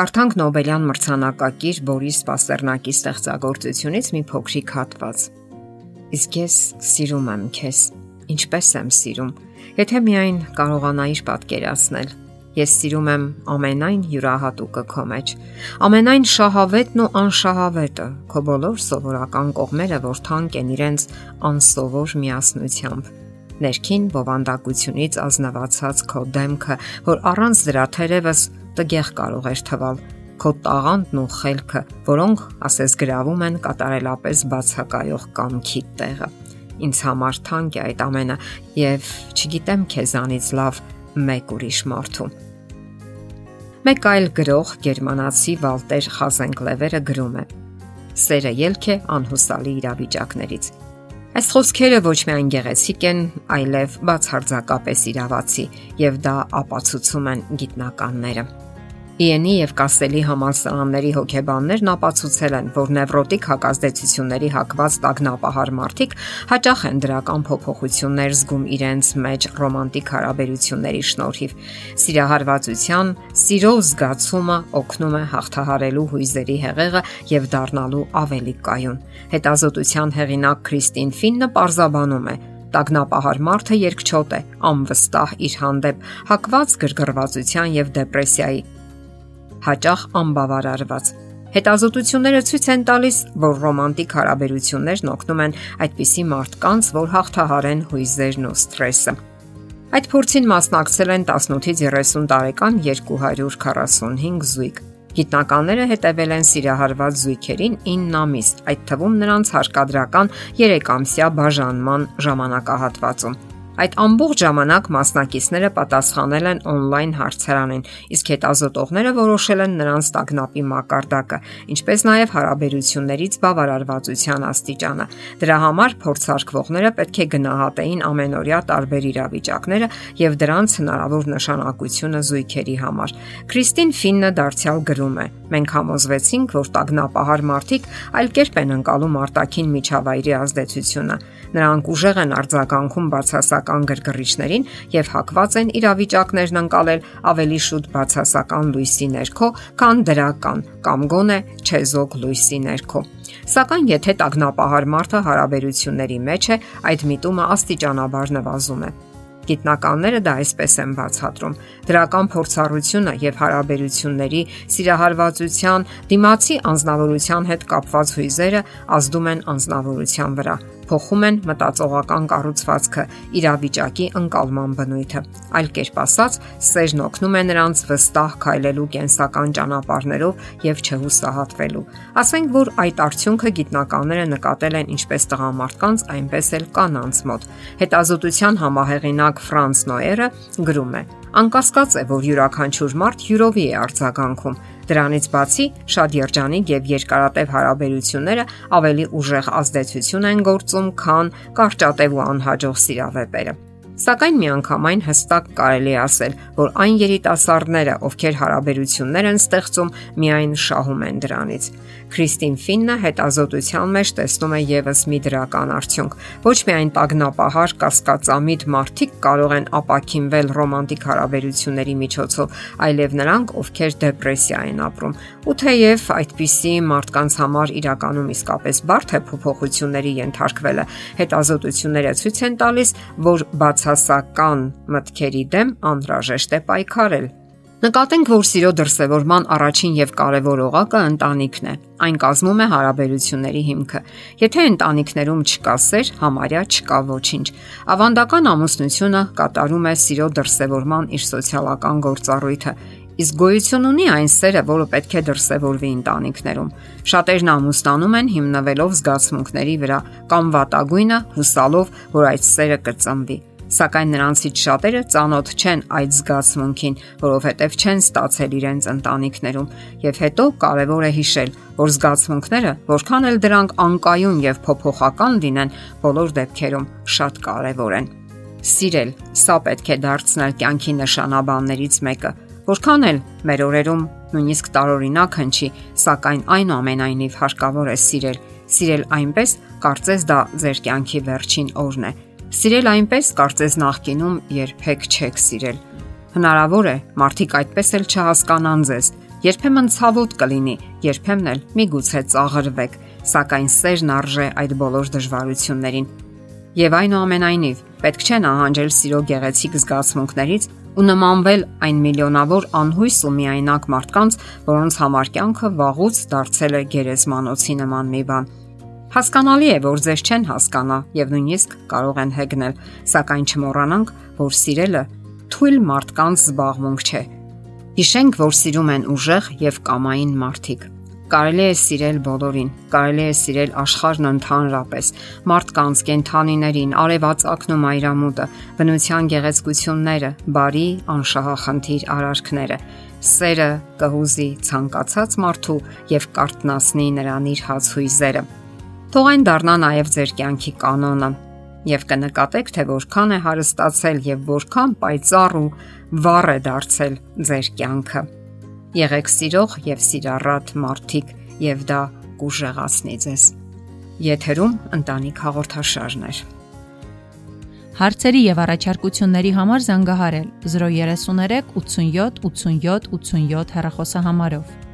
Կարդանք Նոբելյան մրցանակակիր Բորիս Պաստերնակի ստեղծագործությունից մի փոքրիկ հատված։ Իսկ ես սիրում եմ քեզ, ինչպես եմ սիրում։ Եթե միայն կարողանայիր պատկերացնել, ես սիրում եմ ամենայն յուրահատուկը քո մեջ, ամենայն շահավետն ու անշահավետը, քո բոլոր սովորական կողմերը, որ թանկ են իրենց անսովոր միասնությամբ. Ներքին բովանդակությունից ազնվացած քո դեմքը, որ առանց դրա թերևս տգեղ կարող էր թվալ քո տաղանդն ու խելքը, որոնք ասես գրավում են կատարելապես բացակայող կամքի տեղը։ Ինձ համար թանկ է այդ ամենը եւ չգիտեմ քեզանից լավ մեկ ուրիշ մարդու։ Մեկ այլ գրող գերմանացի Վալտեր Խազենկլևերը գրում է. Սերը ելք է անհուսալի իրավիճակներից։ Այս խոսքերը ոչ միայն գեղեցիկ են, այլև բացարձակապես իրավացի եւ դա ապացուցում են գիտնականները։ Իենի եւ Կասելի համալսարանների հոգեբաններն ապացուցել են, որ նևրոտիկ հակազդեցությունների հակված տագնապահար մարդիկ հաճախ են դրական փոփոխություններ զգում իրենց մեջ ռոմանտիկ հարաբերությունների շնորհիվ։ Սիրահարվածության, սիրո զգացումը օգնում է հաղթահարելու հույզերի հեղեղը եւ դառնալու ավելի կայուն։ Հետազոտության հեղինակ Քրիստին Ֆիննը պարզաբանում է, Տագնապահար մարդը երկչոտ է, անվստահ իր հանդեպ, հակված գրգռվածության եւ դեպրեսիայի, հաճախ անբավարարված։ Հետազոտությունները ցույց են տալիս, որ ռոմանտիկ հարաբերություններն օգնում են այդպիսի մարդկանց, որ հաղթահարեն հույզերն ու սթրեսը։ Այդ փորձին մասնակցել են 18-ից 30 տարեկան 245 զույգ։ Գիտնականները հետևել են սիրահարված զույգերին 9 ամիս, այդ թվում նրանց հարկադրական 3-ամսյա բաժանման ժամանակահատվածում։ Այդ ամբողջ ժամանակ մասնակիցները պատասխանել են on-line հարցարանին, իսկ հետազոտողները որոշել են նրանց տագնապի մակարդակը, ինչպես նաև հարաբերություններից բավարարվածության աստիճանը։ Դրա համար փորձարկվողները պետք է գնահատեին ամենօրյա տարբեր իրավիճակները եւ դրանց հնարավոր նշանակությունը զույգերի համար։ Քրիստին Ֆիննը դարձյալ գրում է. Մենք համոզվեցինք, որ տագնապահար մարդիկ այլ կերպ են անցալում արտաքին միջավայրի ազդեցությունը։ Նրանք ուժեղ են արձագանքում բացասական բացասական գրգռիչներին եւ հակված են իրավիճակներն անցալել ավելի շուտ բացասական լույսի ներքո, քան դրական կամ գոնե չեզոք լույսի ներքո։ Սակայն եթե տագնապահար մարդը հարաբերությունների մեջ է, այդ միտումը աստիճանաբար նվազում է։ Գիտնականները դա այսպես են բացատրում. դրական փորձառությունը եւ հարաբերությունների սիրահարվածության դիմացի անznավորության հետ կապված հույզերը ազդում են անznավորության վրա, փոխում են մտածողական կառուցվածքը, իրավիճակի ընկալման բնույթը։ Այլ կերպ ասած, սերն օգնում է նրանց վստահ քայլելու կենսական ճանապարհներով եւ չհուսահատվելու։ Ասենք որ այդ արդյունքը գիտնականները նկատել են ինչպես տղամարդկանց, այնպես էլ կանանց մոտ։ Հետազոտության համահեղինակ Ֆրանս Նոերը գրում է. Անկասկած է, որ յուրաքանչյուր մարդ յուրովի է արձագանքում Դրանից բացի շատ երջանիկ եւ երկարատև հարաբերությունները ավելի ուժեղ ազդեցություն են գործում, քան կարճատև ու անհաջող սիրավեպերը։ Սակայն միանգամայն հստակ կարելի ասել, որ այն երիտասարդները, ովքեր հարաբերություններ են ստեղծում, միայն շահում են դրանից։ Քրիստին Ֆիննը հետազոտության մեջ տեսնում է եւս մի դրական արդյունք։ Ոչ միայն տագնապահար կասկածամիտ մարդիկ կարող են ապակինվել ռոմանտիկ հարաբերությունների միջոցով, այլև նրանք, ովքեր դեպրեսիա են ապրում։ Ու թեև այդպիսի մարդկանց համար իրականում իսկապես բարդ է փոփոխությունների ենթարկվելը, հետազոտությունները ցույց են տալիս, որ բաց բացասական մտքերի դեմ անհրաժեշտ է պայքարել։ Նկատենք, որ սիրո դրսևորման առաջին եւ կարևոր օղակը ընտանիքն է։ Այն կազմում է հարաբերությունների հիմքը։ Եթե ընտանիքներում չկա սեր, համարյա չկա ոչինչ։ Ավանդական ամուսնությունը կատարում է սիրո դրսևորման իր սոցիալական գործառույթը, իսկ գոյություն ունի այն սերը, որը պետք է դրսևորվի ընտանիքներում։ Շատերն ամուսնանում են հիմնվելով զգացմունքների վրա կամ վատագույնը հուսալով, որ այդ սերը կծնվի սակայն նրանցից շատերը ծանոթ չեն այդ զգացմունքին, որովհետև չեն ստացել իրենց ընտանիքներում, եւ հետո կարեւոր է հիշել, որ զգացմունքները, որքան էլ դրանք անկայուն եւ փոփոխական լինեն, բոլոր դեպքերում շատ կարեւոր են։ Սիրել, սա պետք է դարձնել կյանքի նշանաբաններից մեկը, որքան էլ մեր օրերում նույնիսկ տարօրինակ հնչի, սակայն այնուամենայնիվ հարկավոր է սիրել, սիրել այնպես, կարծես դա ձեր կյանքի վերջին օրն է Սիրել այնպես կարծես նախկինում երբեք չեք սիրել։ Հնարավոր է մարդիկ այդպես էլ չհասկանան ձեզ, Երբեմն ցավոտ կլինի, երբեմն էլ միգուցե ծաղրվեք, սակայն սերն արժե այդ բոլոր դժվարություններին։ Եվ այնուամենայնիվ, պետք չէ նահանջել սիրո գեղեցիկ զգացմունքներից ու նմանվել այն միլիոնավոր անհույս ու միայնակ մարդկանց, որոնց համար կյանքը վաղուց դարձել է գերեզմանոցի նման մի բան։ Հասկանալի է, որ ձեզ չեն հասկանա եւ նույնիսկ կարող են հեգնել, սակայն չմոռանանք, որ սիրելը թույլ մարդկանց զբաղմունք չէ։ Հիշենք, որ սիրում են ուժեղ եւ կամային մարդիկ։ Կարելի է սիրել բոլորին, կարելի է սիրել աշխարհն ընդհանրապես, մարդկանց, կենթանիներին, արևածագն ու մայրամուտը, բնության գեղեցկությունները, բարի, անշահախնդիր արարքները։ Սերը կհուզի ցանկացած մարդու եւ կարտնասնի նրան իր հացույզերը։ Թող այն դառնա նաեւ ձեր կյանքի կանոնը, եւ կնկատեք, թե որքան է հարստացել եւ որքան պայծառ ու վառ է դարձել ձեր կյանքը։ Եղեք սիրող եւ սիրառատ մարդիկ եւ դա կուժեղացնի ձեզ։ Եթերում ընտանիք հաղորդաշարն է։ Հարցերի եւ առաջարկությունների համար զանգահարել 033 87 87 87 հեռախոսահամարով։